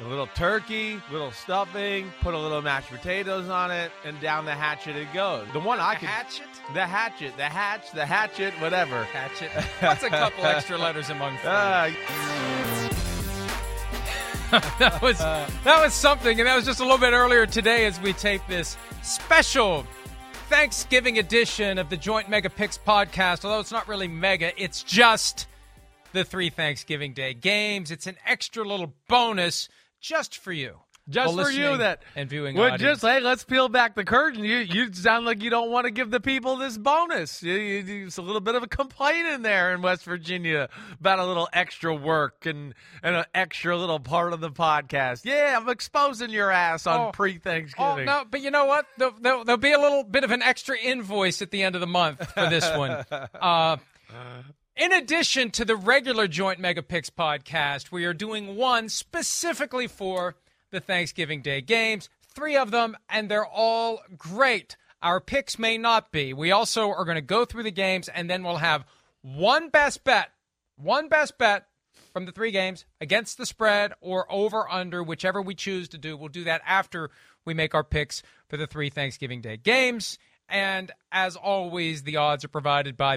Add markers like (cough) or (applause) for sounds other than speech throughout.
A little turkey, little stuffing, put a little mashed potatoes on it, and down the hatchet it goes. The one I can The could hatchet? the hatchet, the hatch, the hatchet, whatever. Hatchet. (laughs) That's a couple extra letters among? Uh, (laughs) that was that was something, and that was just a little bit earlier today as we tape this special Thanksgiving edition of the Joint Mega Picks podcast. Although it's not really mega, it's just the three Thanksgiving Day games. It's an extra little bonus just for you, just the for you that and viewing would audience. just hey, let's peel back the curtain. You you sound like you don't want to give the people this bonus. You, you, it's a little bit of a complaint in there in West Virginia about a little extra work and and an extra little part of the podcast. Yeah, I'm exposing your ass on Oh. pre Oh no, but you know what? There'll, there'll, there'll be a little bit of an extra invoice at the end of the month for this one. (laughs) Uh, in addition to the regular Joint Mega Picks podcast, we are doing one specifically for the Thanksgiving Day games. Three of them, and they're all great. Our picks may not be. We also are going to go through the games, and then we'll have one best bet, one best bet from the three games against the spread or over under, whichever we choose to do. We'll do that after we make our picks for the three Thanksgiving Day games. And as always, the odds are provided by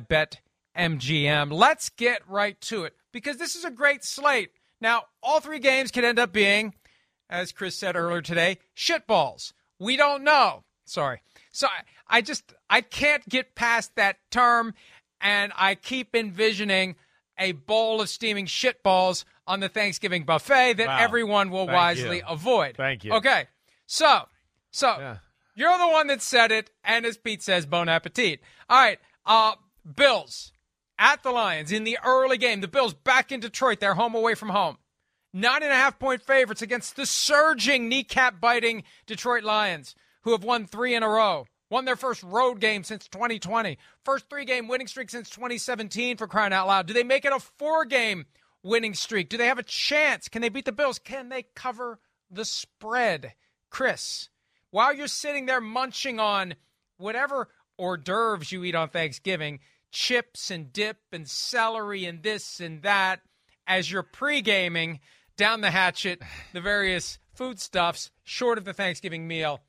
BetMGM. Let's get right to it because this is a great slate. Now, all three games could end up being, as Chris said earlier today, shitballs. We don't know. Sorry. So I, I just I can't get past that term, and I keep envisioning a bowl of steaming shitballs on the Thanksgiving buffet that Wow. everyone will Thank wisely you. avoid. Thank you. Okay. So, so Yeah. you're the one that said it, and as Pete says, bon appetit. All right. Uh, Bills at the Lions in the early game. The Bills back in Detroit. They're home away from home. Nine and a half point favorites against the surging, kneecap biting Detroit Lions, who have won three in a row. Won their first road game since 2020. First three game winning streak since 2017 for crying out loud. Do they make it a four game winning streak? Do they have a chance? Can they beat the Bills? Can they cover the spread? Chris, while you're sitting there munching on whatever hors d'oeuvres you eat on Thanksgiving, chips and dip and celery and this and that, as you're pre gaming down the hatchet, the various foodstuffs short of the Thanksgiving meal,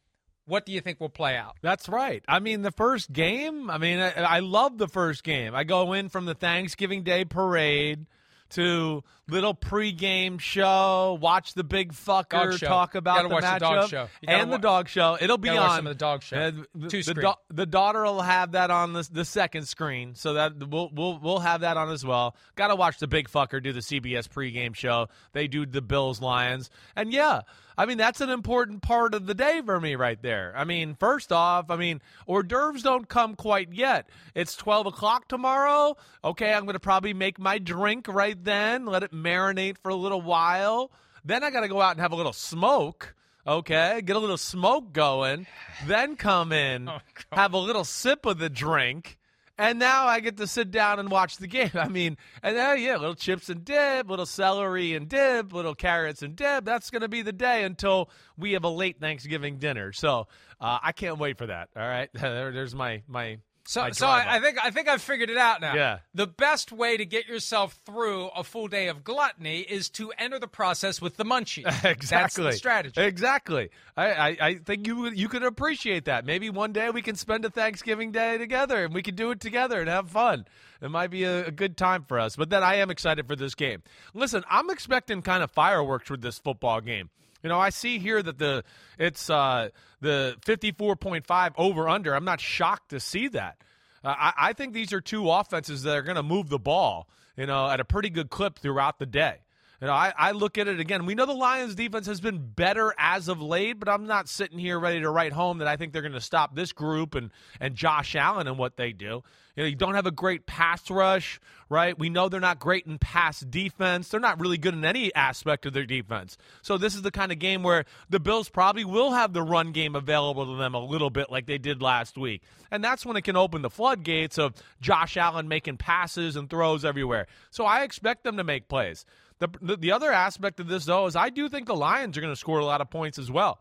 what do you think will play out? That's right. I mean, the first game, I mean, I, I love the first game. I go in from the Thanksgiving Day parade to little pregame show, watch the big fucker talk about the the matchup dog show. You gotta and the dog show. It'll be on some of the dog show. Uh, the, Two the, screen. da- the daughter will have that on the, the second screen, so that we'll we'll we'll have that on as well. Got to watch the big fucker do the CBS pregame show. They do the Bills Lions, and yeah, I mean that's an important part of the day for me right there. I mean, first off, I mean hors d'oeuvres don't come quite yet. It's twelve o'clock tomorrow. Okay, I'm gonna probably make my drink right then, let it marinate for a little while. Then I got to go out and have a little smoke. okay, get a little smoke going, then come in, (laughs) Oh, have a little sip of the drink, and now I get to sit down and watch the game. (laughs) I mean, and then yeah, little chips and dip, little celery and dip, little carrots and dip. That's going to be the day until we have a late Thanksgiving dinner. So uh, I can't wait for that. All right, (laughs) there, there's my my. So, my so I, I think I think I've figured it out now. Yeah. The best way to get yourself through a full day of gluttony is to enter the process with the munchies. (laughs) exactly That's the strategy. Exactly. I, I, I think you you could appreciate that. Maybe one day we can spend a Thanksgiving day together and we can do it together and have fun. It might be a, a good time for us. But then I am excited for this game. Listen, I'm expecting kind of fireworks with this football game. You know, I see here that the it's uh, the 54.5 over under. I'm not shocked to see that. Uh, I, I think these are two offenses that are going to move the ball, you know, at a pretty good clip throughout the day. You know, I, I look at it again. We know the Lions defense has been better as of late, but I'm not sitting here ready to write home that I think they're going to stop this group and, and Josh Allen and what they do. You know, you don't have a great pass rush, right? We know they're not great in pass defense. They're not really good in any aspect of their defense. So this is the kind of game where the Bills probably will have the run game available to them a little bit like they did last week. And that's when it can open the floodgates of Josh Allen making passes and throws everywhere. So I expect them to make plays. The, the, the other aspect of this, though, is I do think the Lions are going to score a lot of points as well.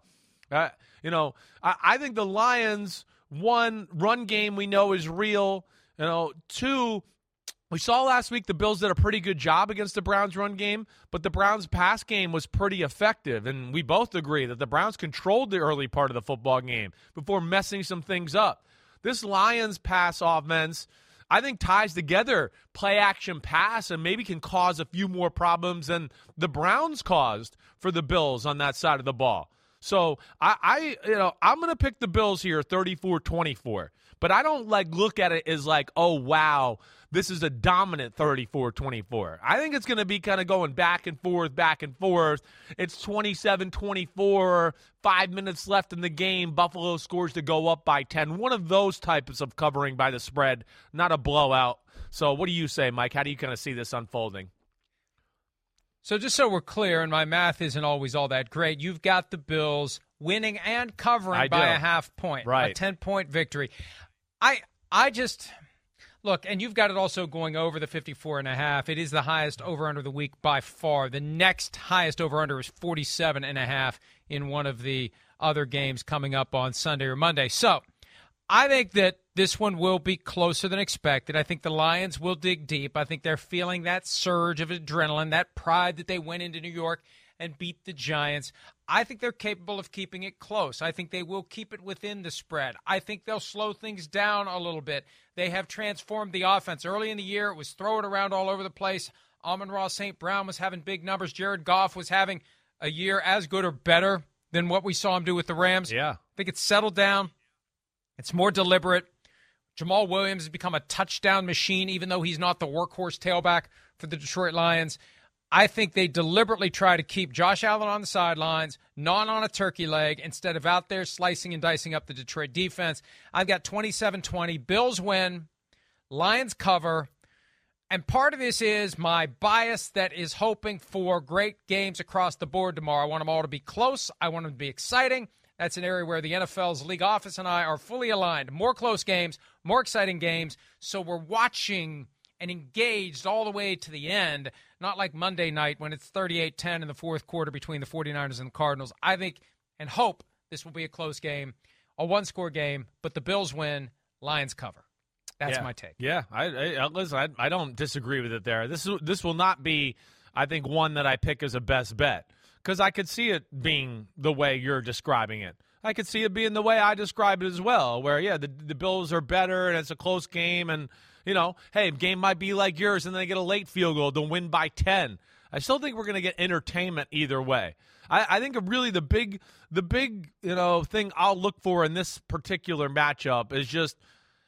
Uh, you know, I, I think the Lions, one, run game we know is real. You know, two, we saw last week the Bills did a pretty good job against the Browns run game, but the Browns pass game was pretty effective. And we both agree that the Browns controlled the early part of the football game before messing some things up. This Lions pass offense, I think, ties together play action pass and maybe can cause a few more problems than the Browns caused for the Bills on that side of the ball. So I, I you know, I'm gonna pick the Bills here 34-24. But I don't like look at it as like, oh wow, this is a dominant 34-24. I think it's gonna be kind of going back and forth, back and forth. It's 27-24, five minutes left in the game. Buffalo scores to go up by 10. One of those types of covering by the spread, not a blowout. So what do you say, Mike? How do you kind of see this unfolding? So just so we're clear, and my math isn't always all that great, you've got the Bills winning and covering I by do. a half point, right? a ten point victory. I I just look, and you've got it also going over the 54 and a half. It is the highest over under the week by far. The next highest over under is 47 and a half in one of the other games coming up on Sunday or Monday. So, I think that this one will be closer than expected. I think the Lions will dig deep. I think they're feeling that surge of adrenaline, that pride that they went into New York and beat the Giants. I think they're capable of keeping it close. I think they will keep it within the spread. I think they'll slow things down a little bit. They have transformed the offense. Early in the year, it was throw it around all over the place. Amon-Ra St. Brown was having big numbers. Jared Goff was having a year as good or better than what we saw him do with the Rams. Yeah. I think it's settled down. It's more deliberate. Jamaal Williams has become a touchdown machine, even though he's not the workhorse tailback for the Detroit Lions. I think they deliberately try to keep Josh Allen on the sidelines, not on a turkey leg, instead of out there slicing and dicing up the Detroit defense. I've got 27 20. Bills win, Lions cover. And part of this is my bias that is hoping for great games across the board tomorrow. I want them all to be close. I want them to be exciting. That's an area where the NFL's league office and I are fully aligned. More close games, more exciting games. So we're watching and engaged all the way to the end, not like Monday night when it's 38 10 in the fourth quarter between the 49ers and the Cardinals. I think and hope this will be a close game, a one score game, but the Bills win, Lions cover. That's yeah. my take. Yeah, I, I listen. I, I don't disagree with it there. This is this will not be, I think, one that I pick as a best bet because I could see it being the way you're describing it. I could see it being the way I describe it as well, where yeah, the the Bills are better and it's a close game, and you know, hey, game might be like yours, and they get a late field goal to win by ten. I still think we're going to get entertainment either way. I, I think really the big the big you know thing I'll look for in this particular matchup is just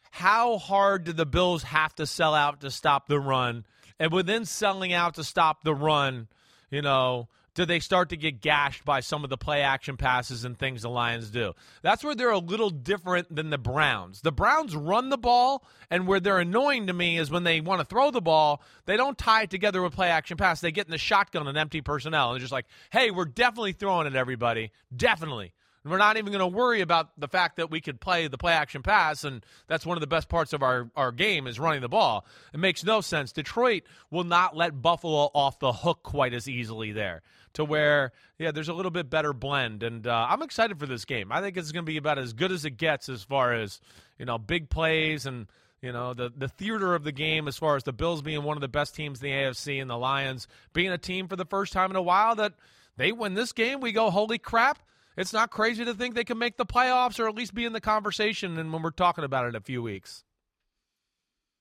how hard do the Bills have to sell out to stop the run? And within selling out to stop the run, you know, do they start to get gashed by some of the play action passes and things the Lions do? That's where they're a little different than the Browns. The Browns run the ball, and where they're annoying to me is when they want to throw the ball, they don't tie it together with play action pass. They get in the shotgun and empty personnel, and they're just like, hey, we're definitely throwing it, everybody. Definitely. We're not even going to worry about the fact that we could play the play action pass, and that's one of the best parts of our, our game is running the ball. It makes no sense. Detroit will not let Buffalo off the hook quite as easily there to where, yeah, there's a little bit better blend. And uh, I'm excited for this game. I think it's going to be about as good as it gets as far as, you know, big plays and, you know, the, the theater of the game as far as the Bills being one of the best teams in the AFC and the Lions being a team for the first time in a while that they win this game. We go, holy crap it's not crazy to think they can make the playoffs or at least be in the conversation. And when we're talking about it in a few weeks,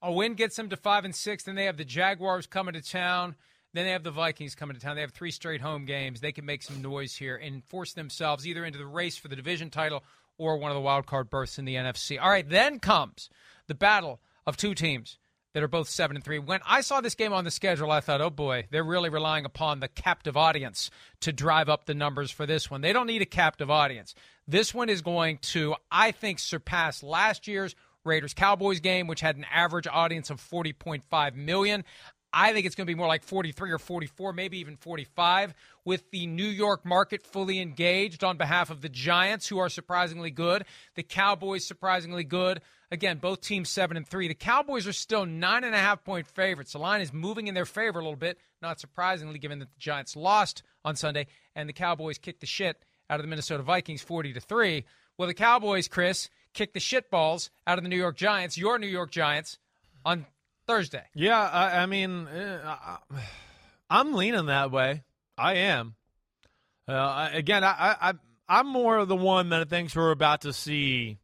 a win gets them to five and six. Then they have the Jaguars coming to town. Then they have the Vikings coming to town. They have three straight home games. They can make some noise here and force themselves either into the race for the division title or one of the wild card berths in the NFC. All right, then comes the battle of two teams that are both seven and three. When I saw this game on the schedule, I thought, oh boy, they're really relying upon the captive audience to drive up the numbers for this one. They don't need a captive audience. This one is going to, I think, surpass last year's Raiders Cowboys game, which had an average audience of 40.5 million. I think it's going to be more like 43 or 44, maybe even 45, with the New York market fully engaged on behalf of the Giants, who are surprisingly good, the Cowboys surprisingly good. Again, both teams seven and three. The Cowboys are still nine and a half point favorites. The line is moving in their favor a little bit, not surprisingly, given that the Giants lost on Sunday and the Cowboys kicked the shit out of the Minnesota Vikings 40 to three. Well, the Cowboys, Chris, kicked the shit balls out of the New York Giants, your New York Giants, on Thursday. Yeah, I, I mean, uh, I'm leaning that way. I am. Uh, again, I, I, I'm more of the one that thinks we're about to see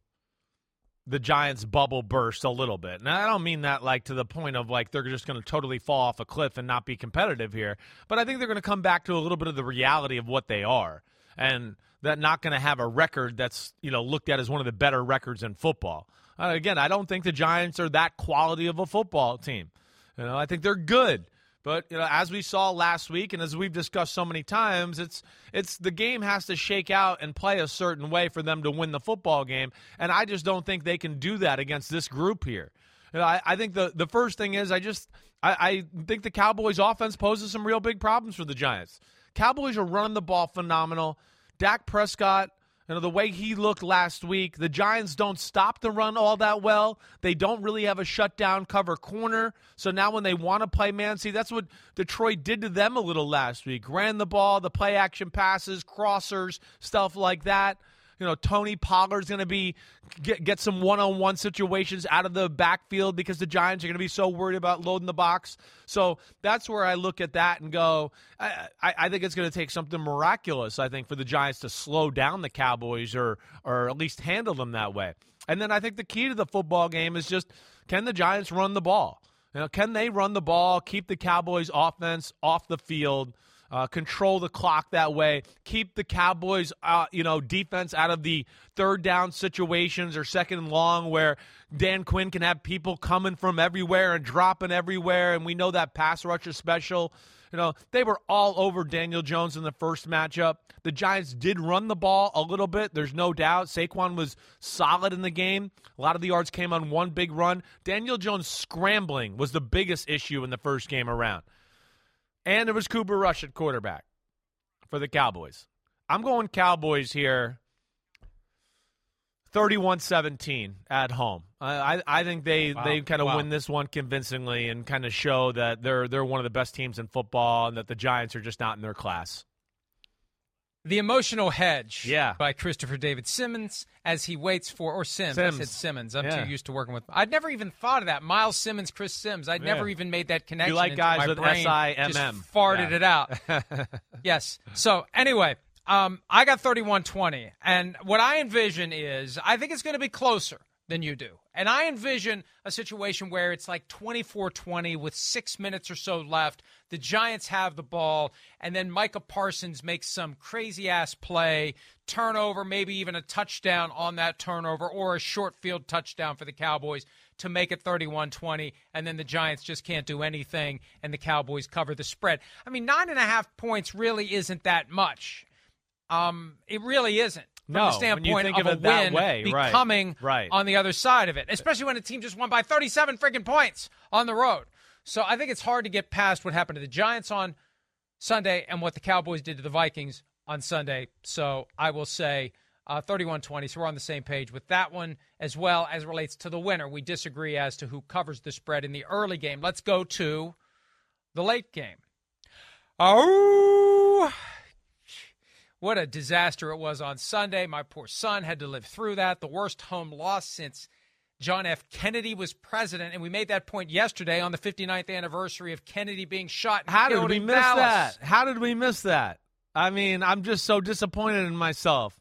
the Giants' bubble burst a little bit. Now, I don't mean that like to the point of like they're just going to totally fall off a cliff and not be competitive here, but I think they're going to come back to a little bit of the reality of what they are, and that not going to have a record that's you know looked at as one of the better records in football. Again, I don't think the Giants are that quality of a football team. You know, I think they're good. But you know, as we saw last week, and as we've discussed so many times, it's it's the game has to shake out and play a certain way for them to win the football game, and I just don't think they can do that against this group here. You know, I, I think the the first thing is I just I, I think the Cowboys' offense poses some real big problems for the Giants. Cowboys are running the ball phenomenal. Dak Prescott you know, the way he looked last week, the Giants don't stop the run all that well. They don't really have a shutdown cover corner. So now when they want to play man, see, that's what Detroit did to them a little last week. Ran the ball, the play action passes, crossers, stuff like that. You know, Tony Pollard's going to be get, get some one-on-one situations out of the backfield because the Giants are going to be so worried about loading the box. So that's where I look at that and go, I, I, I think it's going to take something miraculous. I think for the Giants to slow down the Cowboys or or at least handle them that way. And then I think the key to the football game is just can the Giants run the ball? You know, can they run the ball, keep the Cowboys offense off the field? Uh, control the clock that way, keep the Cowboys, uh, you know, defense out of the third down situations or second and long where Dan Quinn can have people coming from everywhere and dropping everywhere, and we know that pass rush is special. You know, they were all over Daniel Jones in the first matchup. The Giants did run the ball a little bit. There's no doubt. Saquon was solid in the game. A lot of the yards came on one big run. Daniel Jones scrambling was the biggest issue in the first game around. And there was Cooper Rush at quarterback for the Cowboys. I'm going Cowboys here 31 17 at home. I, I think they, wow. they kind of wow. win this one convincingly and kind of show that they're, they're one of the best teams in football and that the Giants are just not in their class. The Emotional Hedge yeah. by Christopher David Simmons as he waits for, or Simms. Simms. I said Simmons. I'm yeah. too used to working with. I'd never even thought of that. Myles Simmons, Chris Simms. I'd yeah. never even made that connection. You like guys with S I M M. Farted it out. (laughs) yes. So, anyway, um, I got 31 20. And what I envision is I think it's going to be closer than you do. And I envision a situation where it's like 24 20 with six minutes or so left. The Giants have the ball, and then Micah Parsons makes some crazy ass play, turnover, maybe even a touchdown on that turnover, or a short field touchdown for the Cowboys to make it 31 20. And then the Giants just can't do anything, and the Cowboys cover the spread. I mean, nine and a half points really isn't that much. Um, it really isn't No, the when standpoint you think of, a that win way, right, becoming right. on the other side of it, especially when a team just won by 37 freaking points on the road. So I think it's hard to get past what happened to the Giants on Sunday and what the Cowboys did to the Vikings on Sunday. So I will say uh, 31 20. So we're on the same page with that one as well as relates to the winner. We disagree as to who covers the spread in the early game. Let's go to the late game. Oh, what a disaster it was on Sunday. My poor son had to live through that. The worst home loss since John F. Kennedy was president. And we made that point yesterday on the 59th anniversary of Kennedy being shot. How did we miss Dallas. that? How did we miss that? I mean, I'm just so disappointed in myself.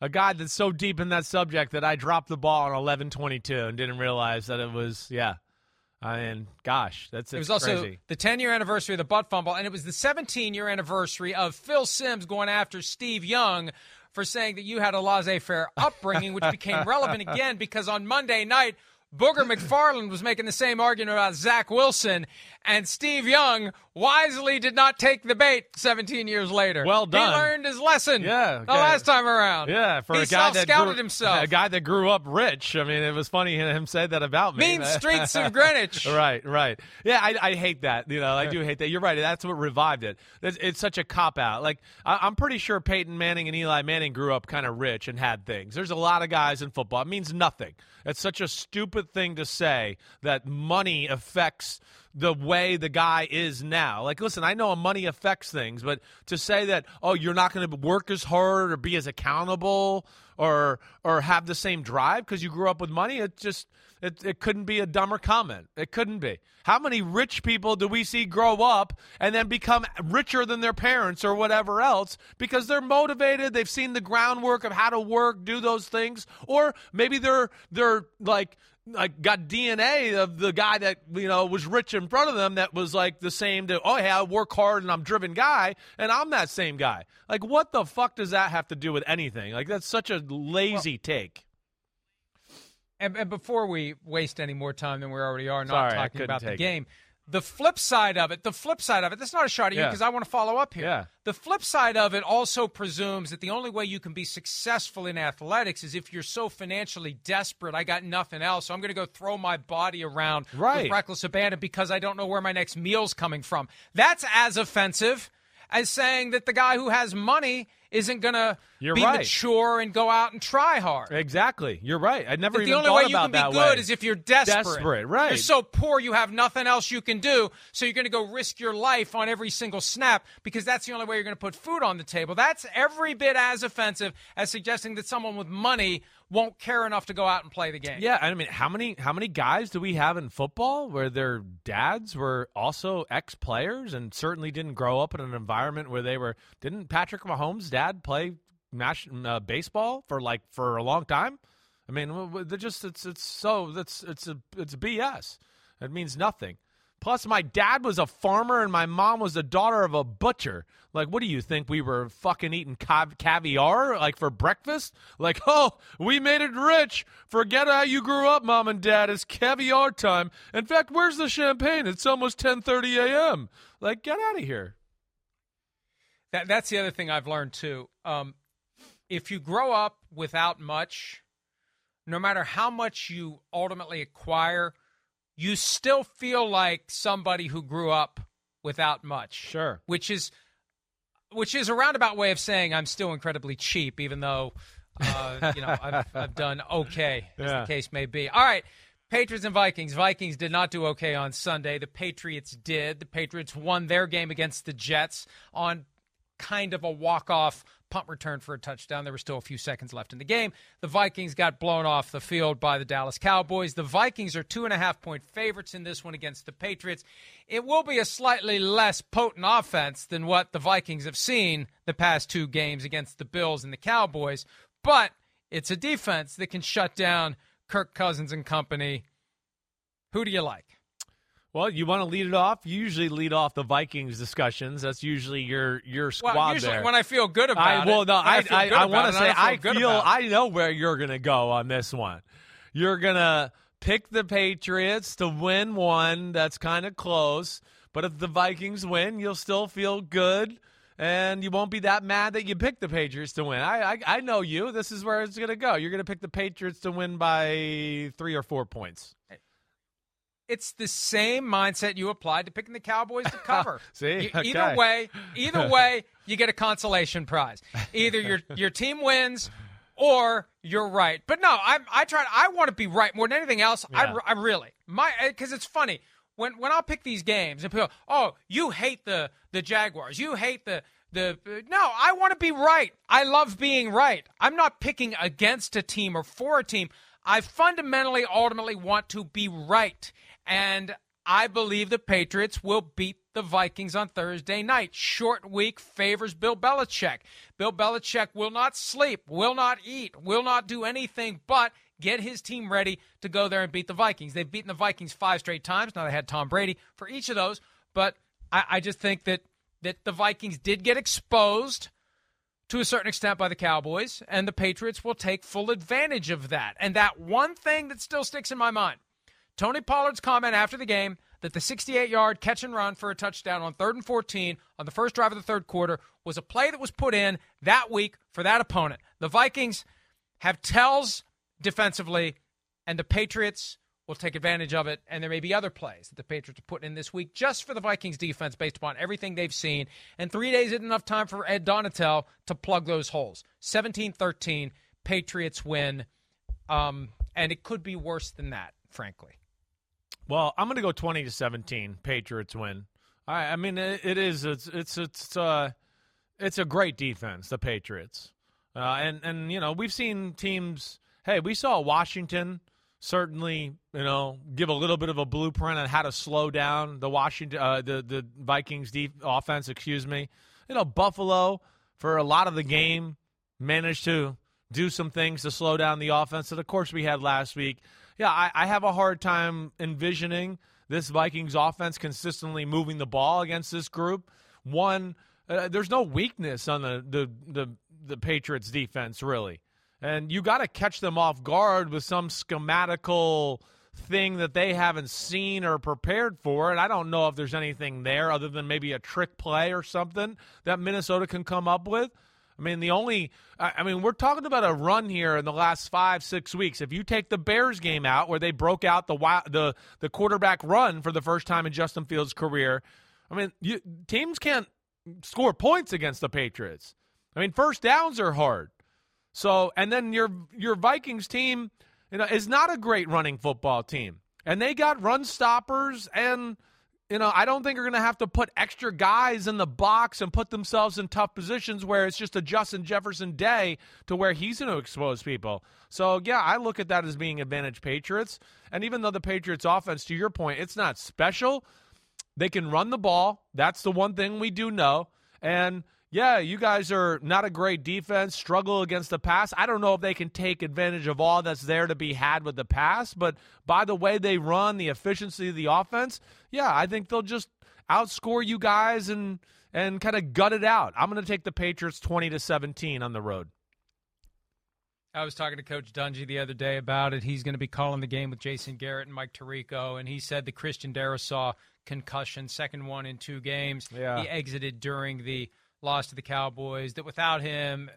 A guy that's so deep in that subject that I dropped the ball on 11:22 and didn't realize that it was yeah. I mean, gosh, that's It was it's also crazy. the 10 year anniversary of the butt fumble, and it was the 17 year anniversary of Phil Simms going after Steve Young for saying that you had a laissez faire upbringing, which became relevant (laughs) again because on Monday night, Booger McFarland was making the same argument about Zach Wilson, and Steve Young wisely did not take the bait 17 years later. Well done. He learned his lesson Yeah, the last time around. Yeah, for he a guy that scouted grew, himself. (laughs) a guy that grew up rich. I mean, it was funny him say that about me. Mean streets of (laughs) Greenwich. Right, right. Yeah, I, I hate that. You know, I do hate that. You're right. That's what revived it. It's, it's such a cop out. Like I, I'm pretty sure Peyton Manning and Eli Manning grew up kind of rich and had things. There's a lot of guys in football. It means nothing. It's such a stupid thing to say that money affects the way the guy is now. Like, listen, I know money affects things, but to say that oh, you're not going to work as hard or be as accountable or or have the same drive because you grew up with money, it just it, it couldn't be a dumber comment. It couldn't be. How many rich people do we see grow up and then become richer than their parents or whatever else because they're motivated, they've seen the groundwork of how to work, do those things, or maybe they're they're like like got DNA of the guy that you know was rich in front of them that was like the same to oh yeah I work hard and I'm driven guy and I'm that same guy. Like what the fuck does that have to do with anything? Like that's such a lazy take. And, and before we waste any more time than we already are, not Sorry, talking about the game. it. The flip side of it, the flip side of it, that's not a shot at you Yeah. because I want to follow up here. Yeah. The flip side of it also presumes that the only way you can be successful in athletics is if you're so financially desperate, I got nothing else, so I'm going to go throw my body around Right. with reckless abandon because I don't know where my next meal's coming from. That's as offensive as saying that the guy who has money isn't going to be right. mature and go out and try hard. Exactly. You're right. I never That even the only thought way you about can be that good way. is if you're desperate. Desperate, right. You're so poor you have nothing else you can do, so you're going to go risk your life on every single snap because that's the only way you're going to put food on the table. That's every bit as offensive as suggesting that someone with money won't care enough to go out and play the game. Yeah, I mean, how many how many guys do we have in football where their dads were also ex players and certainly didn't grow up in an environment where they were? Didn't Patrick Mahomes' dad play mash, uh, baseball for like for a long time? I mean, they're just it's it's so that's it's a it's BS. It means nothing. Plus, my dad was a farmer and my mom was the daughter of a butcher. Like, what do you think? We were fucking eating cav- caviar, like, for breakfast? Like, (laughs) oh, we made it rich. Forget how you grew up, mom and dad. It's caviar time. In fact, where's the champagne? It's almost 10.30 a.m. Like, get out of here. That, that's the other thing I've learned too. Um, if you grow up without much, no matter how much you ultimately acquire, you still feel like somebody who grew up without much. Sure. Which is which is a roundabout way of saying I'm still incredibly cheap, even though uh, you know I've, I've done okay, as Yeah. the case may be. All right. Patriots and Vikings. Vikings did not do okay on Sunday. The Patriots did. The Patriots won their game against the Jets on kind of a walk-off punt return for a touchdown. There were still a few seconds left in the game. The Vikings got blown off the field by the Dallas Cowboys. The Vikings are two and a half point favorites in this one against the Patriots. It will be a slightly less potent offense than what the Vikings have seen the past two games against the Bills and the Cowboys, but it's a defense that can shut down Kirk Cousins and company. Who do you like? Well, you want to lead it off. You usually lead off the Vikings discussions. That's usually your your squad well, usually there. when I feel good about I, well, no, I I, I, I want to say I feel, feel I know where you're going to go on this one. You're going to pick the Patriots to win one that's kind of close, but if the Vikings win, you'll still feel good and you won't be that mad that you picked the Patriots to win. I I, I know you. This is where it's going to go. You're going to pick the Patriots to win by 3 or 4 points. It's the same mindset you applied to picking the Cowboys to cover. (laughs) See, You- okay. either way, either (laughs) way, you get a consolation prize. Either your your team wins, or you're right. But no, I I try. I want to be right more than anything else. Yeah. I, I really my because it's funny when when I'll pick these games and people, oh, you hate the the Jaguars, you hate the. The no, I want to be right. I love being right. I'm not picking against a team or for a team. I fundamentally, ultimately want to be right. And I believe the Patriots will beat the Vikings on Thursday night. Short week favors Bill Belichick. Bill Belichick will not sleep, will not eat, will not do anything but get his team ready to go there and beat the Vikings. They've beaten the Vikings five straight times. Now they had Tom Brady for each of those, but I, I just think that that the Vikings did get exposed to a certain extent by the Cowboys, and the Patriots will take full advantage of that. And that one thing that still sticks in my mind Tony Pollard's comment after the game that the 68 yard catch and run for a touchdown on third and 14 on the first drive of the third quarter was a play that was put in that week for that opponent. The Vikings have tells defensively, and the Patriots will take advantage of it. And there may be other plays that the Patriots are putting in this week just for the Vikings defense based upon everything they've seen. And three days isn't enough time for Ed Donatell to plug those holes. 17 13, Patriots win. Um, and it could be worse than that, frankly. Well, I'm going to go 20 to 17. Patriots win. I, I mean, it, it is. It's it's it's uh, it's a great defense. The Patriots, uh, and and you know we've seen teams. Hey, we saw Washington certainly you know give a little bit of a blueprint on how to slow down the Washington uh, the the Vikings def- offense. Excuse me. You know Buffalo for a lot of the game managed to do some things to slow down the offense that of course we had last week. Yeah, I, I have a hard time envisioning this Vikings offense consistently moving the ball against this group. One, uh, there's no weakness on the, the the the Patriots defense really, and you got to catch them off guard with some schematical thing that they haven't seen or prepared for. And I don't know if there's anything there other than maybe a trick play or something that Minnesota can come up with. I mean, the only, I mean, we're talking about a run here in the last five, six weeks. If you take the Bears game out, where they broke out the the the quarterback run for the first time in Justin Fields' career, I mean, you, teams can't score points against the Patriots. I mean, first downs are hard. So, and then your your Vikings team, you know, is not a great running football team, and they got run stoppers and you know, I don't think they're going to have to put extra guys in the box and put themselves in tough positions where it's just a Justin Jefferson day to where he's going to expose people. So, yeah, I look at that as being advantage Patriots. And even though the Patriots offense, to your point, it's not special, they can run the ball. That's the one thing we do know. And yeah, you guys are not a great defense, struggle against the pass. I don't know if they can take advantage of all that's there to be had with the pass, but by the way they run, the efficiency of the offense, yeah, I think they'll just outscore you guys and and kind of gut it out. I'm going to take the Patriots 20 to 17 on the road. I was talking to Coach Dungy the other day about it. He's going to be calling the game with Jason Garrett and Mike Tirico, and he said the Christian Darrisaw concussion, second one in two games. Yeah. He exited during the loss to the Cowboys. That without him,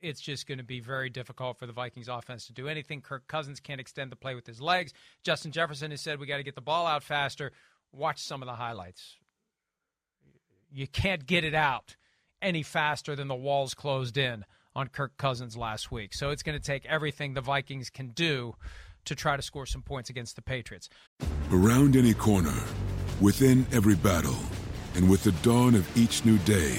it's just going to be very difficult for the Vikings offense to do anything. Kirk Cousins can't extend the play with his legs. Justin Jefferson has said we got to get the ball out faster. Watch some of the highlights. You can't get it out any faster than the walls closed in on Kirk Cousins last week. So it's going to take everything the Vikings can do to try to score some points against the Patriots. Around any corner, within every battle, and with the dawn of each new day,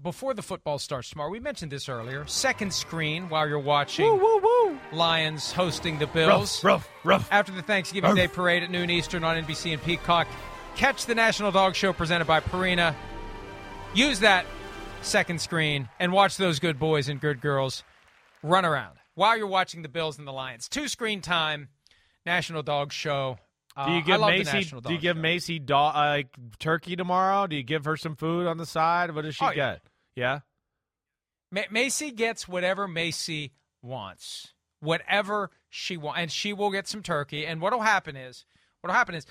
Before the football starts tomorrow, we mentioned this earlier. Second screen while you're watching Lions hosting the Bills. Rough, rough. After the Thanksgiving Day parade at noon Eastern on NBC and Peacock, catch the National Dog Show presented by Purina. Use that second screen and watch those good boys and good girls run around while you're watching the Bills and the Lions. Two screen time, National Dog Show. Uh, Do you give Macy? Do you give Show. Macy dog, uh, like turkey tomorrow? Do you give her some food on the side? What does she Oh, get? Yeah. Ma- Macy gets whatever Macy wants, whatever she wants, and she will get some turkey. And what'll happen is, what'll happen is,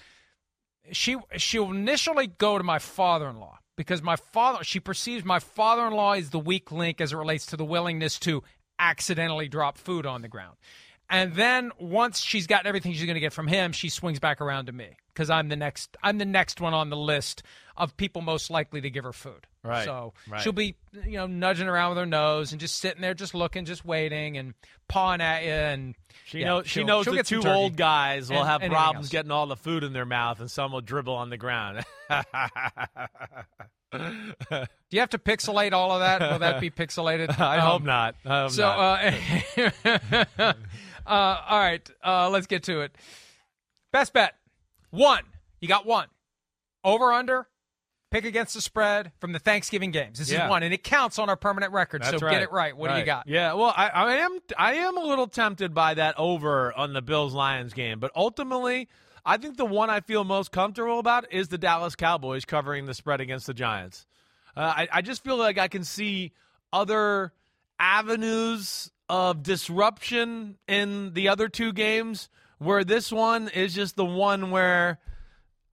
she she'll initially go to my father-in-law because my father she perceives my father-in-law is the weak link as it relates to the willingness to accidentally drop food on the ground. And then once she's gotten everything she's going to get from him, she swings back around to me because I'm the next I'm the next one on the list of people most likely to give her food. Right, So right. she'll be you know nudging around with her nose and just sitting there, just looking, just waiting and pawing at you. And She yeah, knows. She knows the two old guys will And have problems else. getting all the food in their mouth, and some will dribble on the ground. Do you have to pixelate all of that? Will that be (laughs) pixelated? I Um, hope not. I hope So, not. uh, (laughs) uh, all right, uh, let's get to it. Best bet one. You got one. Over under. Pick against the spread from the Thanksgiving games. This Yeah. is one, and it counts on our permanent record. That's so right. get it right. What do you got? Yeah, well, I, I am I am a little tempted by that over on the Bills Lions game, but ultimately, I think the one I feel most comfortable about is the Dallas Cowboys covering the spread against the Giants. Uh, I, I just feel like I can see other avenues of disruption in the other two games, where this one is just the one where.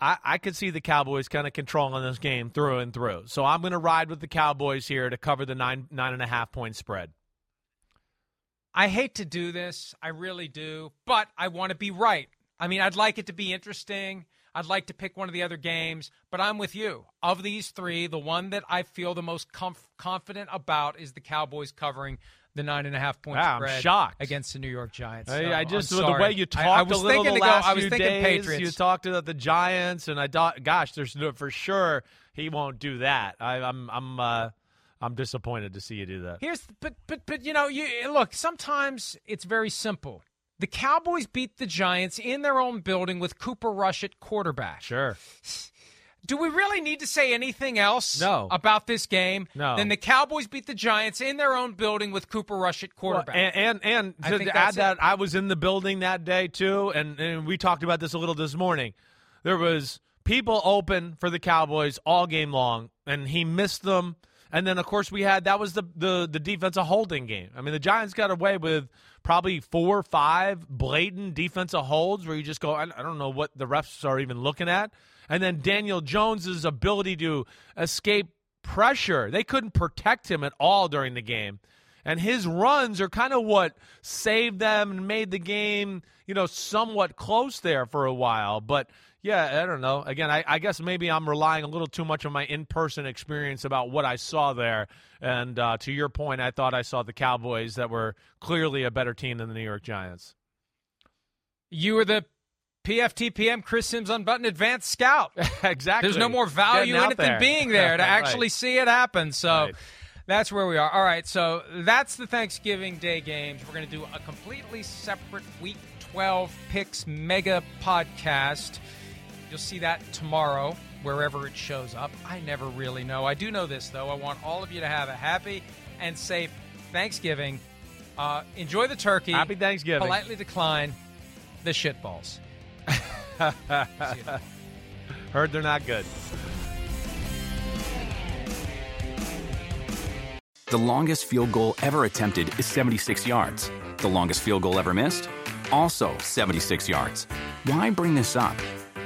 I, I could see the Cowboys kind of controlling this game through and through. So I'm going to ride with the Cowboys here to cover the nine nine and a half point spread. I hate to do this. I really do. But I want to be right. I mean, I'd like it to be interesting. I'd like to pick one of the other games, but I'm with you. Of these three, the one that I feel the most comf- confident about is the Cowboys covering the nine and a half point Wow, I'm shocked. against the New York Giants. I, So, I just the way you I- talked I, was a little thinking the to go, I was few thinking days. Patriots. You talked about the Giants, and I thought, gosh, there's no, for sure he won't do that. I, I'm I'm uh, I'm disappointed to see you do that. Here's but but but you know you look sometimes it's very simple. The Cowboys beat the Giants in their own building with Cooper Rush at quarterback. Sure. Do we really need to say anything else No. about this game? No. Then the Cowboys beat the Giants in their own building with Cooper Rush at quarterback. Well, and and, and I to add that, it. I was in the building that day too, and, and we talked about this a little this morning. There was people open for the Cowboys all game long, and he missed them. And then, of course, we had that was the the the defensive holding game. I mean, the Giants got away with probably four or five blatant defensive holds where you just go, I, I don't know what the refs are even looking at. And then Daniel Jones's ability to escape pressure, they couldn't protect him at all during the game. And his runs are kind of what saved them and made the game, you know, somewhat close there for a while. But yeah, I don't know. Again, I, I guess maybe I'm relying a little too much on my in person experience about what I saw there. And uh, to your point, I thought I saw the Cowboys that were clearly a better team than the New York Giants. you were the PFTPM Chris Simms Unbuttoned Advanced Scout. (laughs) exactly. There's no more value Getting in it than being there to (laughs) Right. actually see it happen. So Right. that's where we are. All right, so that's the Thanksgiving Day games. We're going to do a completely separate Week 12 Picks Mega podcast. You'll see that tomorrow, wherever it shows up. I never really know. I do know this, though. I want all of you to have a happy and safe Thanksgiving. Uh, enjoy the turkey. Happy Thanksgiving. Politely decline the shitballs. (laughs) Heard they're not good. The longest field goal ever attempted is 76 yards. The longest field goal ever missed? Also 76 yards. Why bring this up?